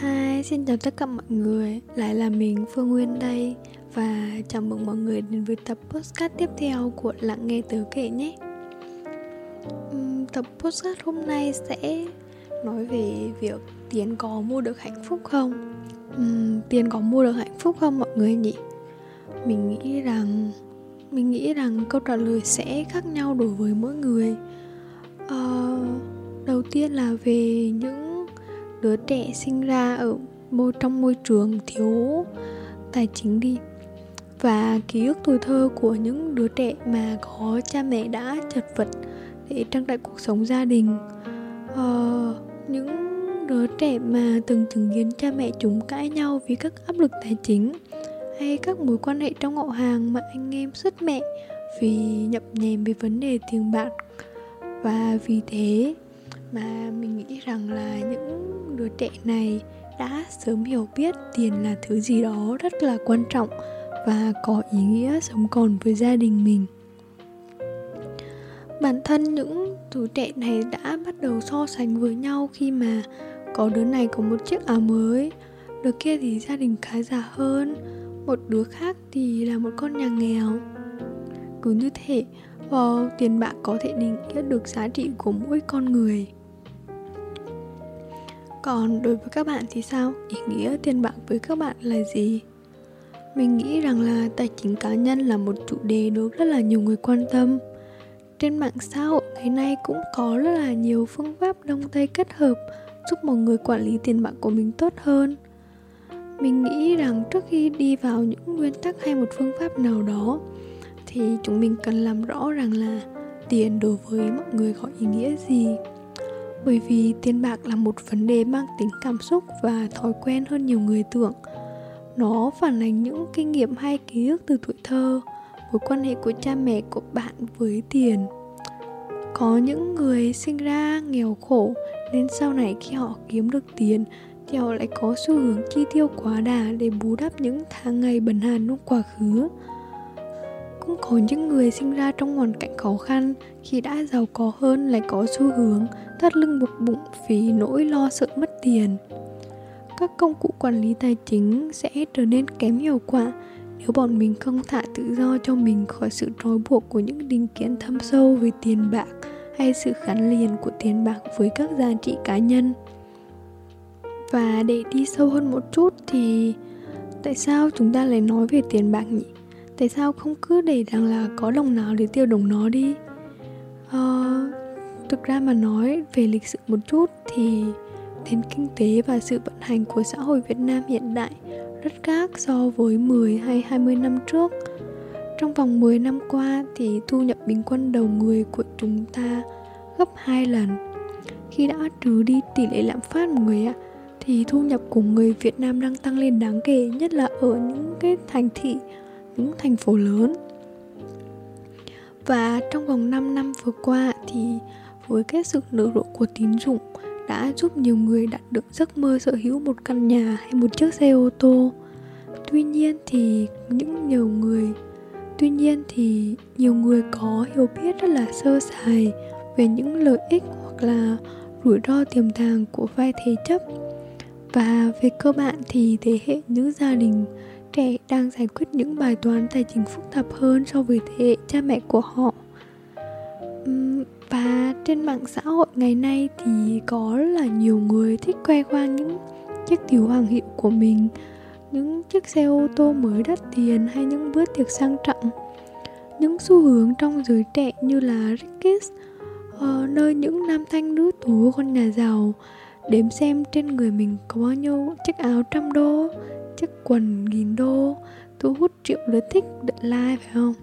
Hi, xin chào tất cả mọi người. Lại là mình Phương Nguyên đây. Và chào mừng mọi người đến với tập podcast tiếp theo của Lặng Nghe Tớ Kể nhé. Uhm, Tập podcast hôm nay sẽ nói về việc tiền có mua được hạnh phúc không? Uhm, Tiền có mua được hạnh phúc không mọi người nhỉ? Mình nghĩ rằng Mình nghĩ rằng câu trả lời sẽ khác nhau đối với mỗi người. Uh, Đầu tiên là về những đứa trẻ sinh ra ở môi trong môi trường thiếu tài chính đi. Và ký ức tuổi thơ của những đứa trẻ mà có cha mẹ đã chật vật để trang trải cuộc sống gia đình. Ờ, những đứa trẻ mà từng chứng kiến cha mẹ chúng cãi nhau vì các áp lực tài chính hay các mối quan hệ trong họ hàng mà anh em sứt mẹ vì nhập nhèm về vấn đề tiền bạc. Và vì thế mà rằng là những đứa trẻ này đã sớm hiểu biết tiền là thứ gì đó rất là quan trọng và có ý nghĩa sống còn với gia đình mình. Bản thân những đứa trẻ này đã bắt đầu so sánh với nhau khi mà có đứa này có một chiếc áo mới đứa kia thì gia đình khá giả hơn một đứa khác thì là một con nhà nghèo. Cứ như thế wow, tiền bạc có thể định nghĩa được giá trị của mỗi con người còn đối với các bạn thì sao? Ý nghĩa tiền bạc với các bạn là gì? Mình nghĩ rằng là tài chính cá nhân là một chủ đề được rất là nhiều người quan tâm. Trên mạng xã hội ngày nay cũng có rất là nhiều phương pháp đông tây kết hợp giúp mọi người quản lý tiền bạc của mình tốt hơn. Mình nghĩ rằng trước khi đi vào những nguyên tắc hay một phương pháp nào đó, thì chúng mình cần làm rõ rằng là tiền đối với mọi người có ý nghĩa gì bởi vì tiền bạc là một vấn đề mang tính cảm xúc và thói quen hơn nhiều người tưởng. Nó phản ánh những kinh nghiệm hay ký ức từ tuổi thơ, mối quan hệ của cha mẹ, của bạn với tiền. Có những người sinh ra nghèo khổ, nên sau này khi họ kiếm được tiền, thì họ lại có xu hướng chi tiêu quá đà để bù đắp những tháng ngày bần hàn trong quá khứ cũng có những người sinh ra trong hoàn cảnh khó khăn, khi đã giàu có hơn lại có xu hướng thắt lưng buộc bụng vì nỗi lo sợ mất tiền. Các công cụ quản lý tài chính sẽ trở nên kém hiệu quả nếu bọn mình không thả tự do cho mình khỏi sự trói buộc của những định kiến thâm sâu về tiền bạc hay sự gắn liền của tiền bạc với các giá trị cá nhân. Và để đi sâu hơn một chút thì tại sao chúng ta lại nói về tiền bạc nhỉ? Tại sao không cứ để rằng là có đồng nào để tiêu đồng nó đi uh, thực ra mà nói về lịch sử một chút thì nền kinh tế và sự vận hành của xã hội Việt Nam hiện đại rất khác so với 10 hay 20 năm trước. Trong vòng 10 năm qua thì thu nhập bình quân đầu người của chúng ta gấp 2 lần. Khi đã trừ đi tỷ lệ lạm phát một người ạ, thì thu nhập của người Việt Nam đang tăng lên đáng kể nhất là ở những cái thành thị, những thành phố lớn. Và trong vòng 5 năm vừa qua thì với cái sự nở rộ của tín dụng đã giúp nhiều người đạt được giấc mơ sở hữu một căn nhà hay một chiếc xe ô tô tuy nhiên thì những nhiều người, tuy nhiên thì nhiều người có hiểu biết rất là sơ sài về những lợi ích hoặc là rủi ro tiềm tàng của vay thế chấp và về cơ bản thì thế hệ những gia đình trẻ đang giải quyết những bài toán tài chính phức tạp hơn so với thế hệ cha mẹ của họ. Và trên mạng xã hội ngày nay thì có là nhiều người thích khoe khoang những chiếc tiểu hoàng hiệu của mình những chiếc xe ô tô mới đắt tiền hay những bữa tiệc sang trọng. Những xu hướng trong giới trẻ như là Rickets, uh, ờ, nơi những nam thanh nữ tú con nhà giàu đếm xem trên người mình có bao nhiêu chiếc áo trăm đô quần nghìn đô, thu hút triệu lượt thích đợt like phải không?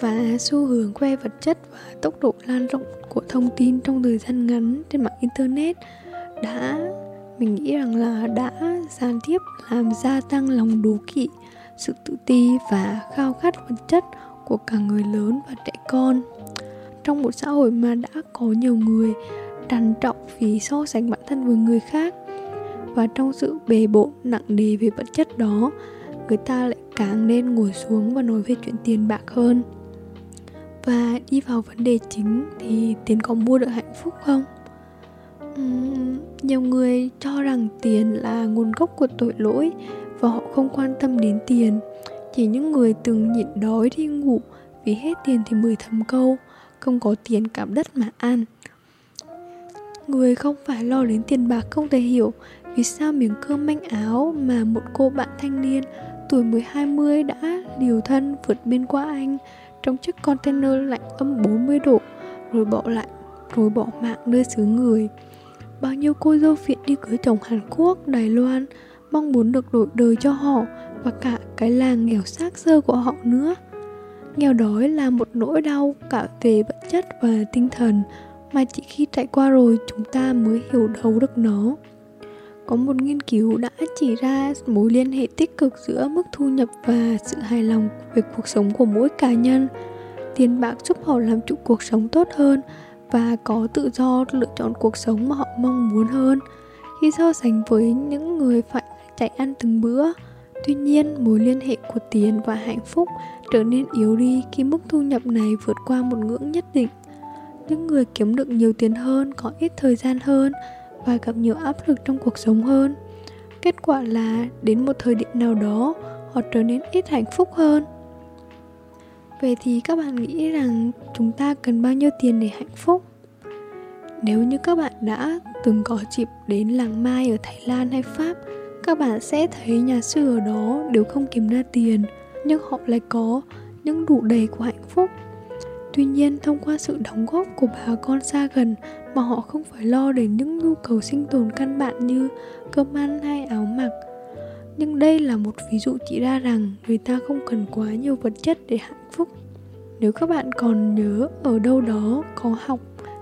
Và xu hướng khoe vật chất và tốc độ lan rộng của thông tin trong thời gian ngắn trên mạng internet đã, mình nghĩ rằng là đã gián tiếp làm gia tăng lòng đố kỵ, sự tự ti và khao khát vật chất của cả người lớn và trẻ con. Trong một xã hội mà đã có nhiều người trằn trọng vì so sánh bản thân với người khác và trong sự bề bộn nặng nề về vật chất đó người ta lại càng nên ngồi xuống và nói về chuyện tiền bạc hơn. Và đi vào vấn đề chính thì tiền có mua được hạnh phúc không? Uhm, nhiều người cho rằng tiền là nguồn gốc của tội lỗi và họ không quan tâm đến tiền. Chỉ những người từng nhịn đói đi ngủ vì hết tiền thì mười thầm câu không có tiền cảm đất mà ăn. Người không phải lo đến tiền bạc không thể hiểu vì sao miếng cơm manh áo mà một cô bạn thanh niên tuổi mới 20 đã liều thân vượt biên qua Anh trong chiếc container lạnh âm 40 độ rồi bỏ lại rồi bỏ mạng nơi xứ người. Bao nhiêu cô dâu phiện đi cưới chồng Hàn Quốc, Đài Loan mong muốn được đổi đời cho họ và cả cái làng nghèo xác sơ của họ nữa. Nghèo đói là một nỗi đau cả về vật chất và tinh thần mà chỉ khi trải qua rồi chúng ta mới hiểu đấu được nó có một nghiên cứu đã chỉ ra mối liên hệ tích cực giữa mức thu nhập và sự hài lòng về cuộc sống của mỗi cá nhân. Tiền bạc giúp họ làm chủ cuộc sống tốt hơn và có tự do lựa chọn cuộc sống mà họ mong muốn hơn. Khi so sánh với những người phải chạy ăn từng bữa, tuy nhiên, mối liên hệ của tiền và hạnh phúc trở nên yếu đi khi mức thu nhập này vượt qua một ngưỡng nhất định. Những người kiếm được nhiều tiền hơn, có ít thời gian hơn và gặp nhiều áp lực trong cuộc sống hơn. Kết quả là, đến một thời điểm nào đó, họ trở nên ít hạnh phúc hơn. Vậy thì các bạn nghĩ rằng chúng ta cần bao nhiêu tiền để hạnh phúc? Nếu như các bạn đã từng có dịp đến làng mai ở thái lan hay pháp, các bạn sẽ thấy nhà sư ở đó đều không kiếm ra tiền, nhưng họ lại có những đủ đầy của hạnh phúc. Tuy nhiên, thông qua sự đóng góp của bà con xa gần mà họ không phải lo đến những nhu cầu sinh tồn căn bản như cơm ăn hay áo mặc. Nhưng đây là một ví dụ chỉ ra rằng người ta không cần quá nhiều vật chất để hạnh phúc. Nếu các bạn còn nhớ ở đâu đó có học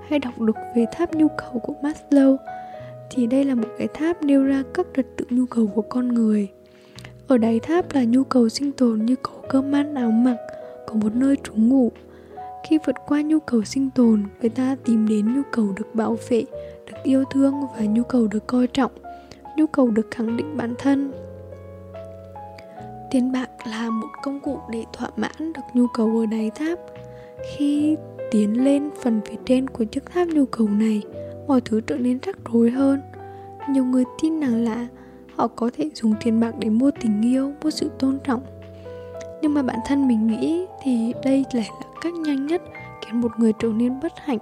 hay đọc được về tháp nhu cầu của Maslow thì đây là một cái tháp nêu ra các trật tự nhu cầu của con người. Ở đáy tháp là nhu cầu sinh tồn như có cơm ăn áo mặc, có một nơi trú ngủ, khi vượt qua nhu cầu sinh tồn, người ta tìm đến nhu cầu được bảo vệ, được yêu thương và nhu cầu được coi trọng, nhu cầu được khẳng định bản thân. Tiền bạc là một công cụ để thỏa mãn được nhu cầu ở đáy tháp. Khi tiến lên phần phía trên của chiếc tháp nhu cầu này, mọi thứ trở nên rắc rối hơn. Nhiều người tin rằng là họ có thể dùng tiền bạc để mua tình yêu, mua sự tôn trọng. Nhưng mà bản thân mình nghĩ thì đây lại là cách nhanh nhất khiến một người trở nên bất hạnh.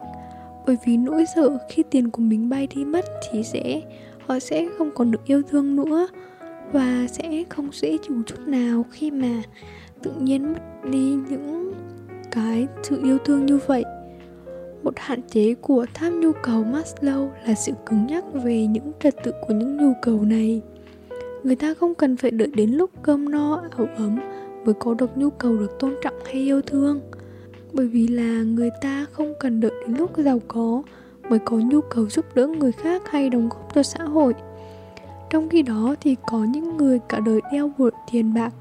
Bởi vì nỗi sợ khi tiền của mình bay đi mất thì sẽ, họ sẽ không còn được yêu thương nữa và sẽ không dễ chịu chút nào khi mà tự nhiên mất đi những cái sự yêu thương như vậy. Một hạn chế của tham nhu cầu Maslow là sự cứng nhắc về những trật tự của những nhu cầu này. Người ta không cần phải đợi đến lúc cơm no, áo ấm mới có được nhu cầu được tôn trọng hay yêu thương bởi vì là người ta không cần đợi đến lúc giàu có mới có nhu cầu giúp đỡ người khác hay đóng góp cho xã hội. Trong khi đó thì có những người cả đời đeo vội tiền bạc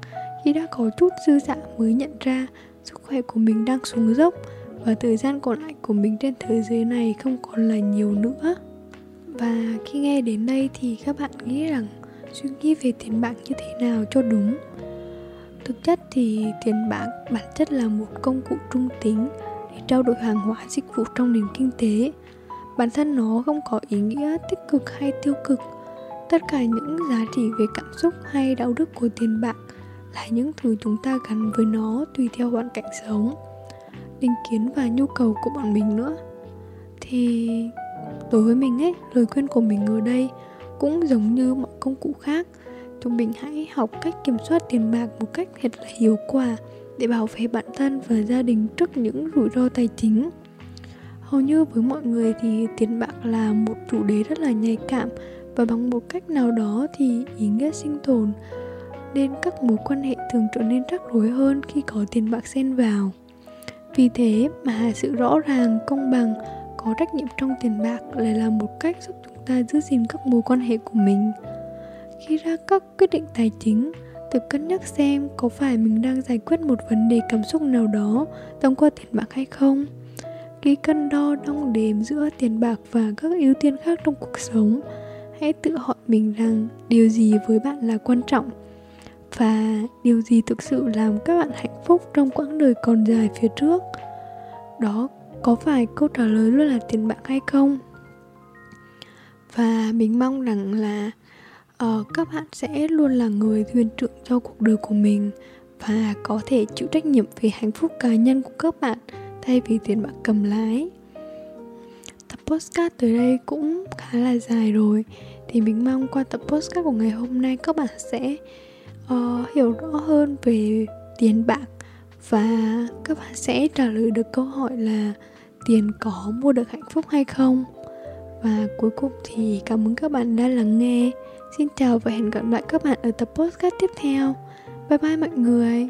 khi đã có chút dư dả mới nhận ra sức khỏe của mình đang xuống dốc và thời gian còn lại của mình trên thế giới này không còn là nhiều nữa. Và khi nghe đến đây thì các bạn nghĩ rằng suy nghĩ về tiền bạc như thế nào cho đúng? Thực chất thì tiền bạc bản chất là một công cụ trung tính để trao đổi hàng hóa dịch vụ trong nền kinh tế. Bản thân nó không có ý nghĩa tích cực hay tiêu cực. Tất cả những giá trị về cảm xúc hay đạo đức của tiền bạc là những thứ chúng ta gắn với nó tùy theo hoàn cảnh sống, định kiến và nhu cầu của bọn mình nữa. Thì đối với mình ấy, lời khuyên của mình ở đây cũng giống như mọi công cụ khác chúng mình hãy học cách kiểm soát tiền bạc một cách thật là hiệu quả để bảo vệ bản thân và gia đình trước những rủi ro tài chính. Hầu như với mọi người thì tiền bạc là một chủ đề rất là nhạy cảm và bằng một cách nào đó thì ý nghĩa sinh tồn, nên các mối quan hệ thường trở nên rắc rối hơn khi có tiền bạc xen vào. Vì thế mà sự rõ ràng, công bằng, có trách nhiệm trong tiền bạc lại là một cách giúp chúng ta giữ gìn các mối quan hệ của mình khi ra các quyết định tài chính tự cân nhắc xem có phải mình đang giải quyết một vấn đề cảm xúc nào đó thông qua tiền bạc hay không. Khi cân đo đong đếm giữa tiền bạc và các ưu tiên khác trong cuộc sống, hãy tự hỏi mình rằng điều gì với bạn là quan trọng và điều gì thực sự làm các bạn hạnh phúc trong quãng đời còn dài phía trước. Đó có phải câu trả lời luôn là tiền bạc hay không? Và mình mong rằng là uh, các bạn sẽ luôn là người thuyền trưởng cho cuộc đời của mình và có thể chịu trách nhiệm về hạnh phúc cá nhân của các bạn thay vì tiền bạc cầm lái. Tập postcard tới đây cũng khá là dài rồi thì mình mong qua tập postcard của ngày hôm nay các bạn sẽ uh, hiểu rõ hơn về tiền bạc và các bạn sẽ trả lời được câu hỏi là tiền có mua được hạnh phúc hay không. Và cuối cùng thì cảm ơn các bạn đã lắng nghe xin chào và hẹn gặp lại các bạn ở tập podcast tiếp theo. Bye bye mọi người.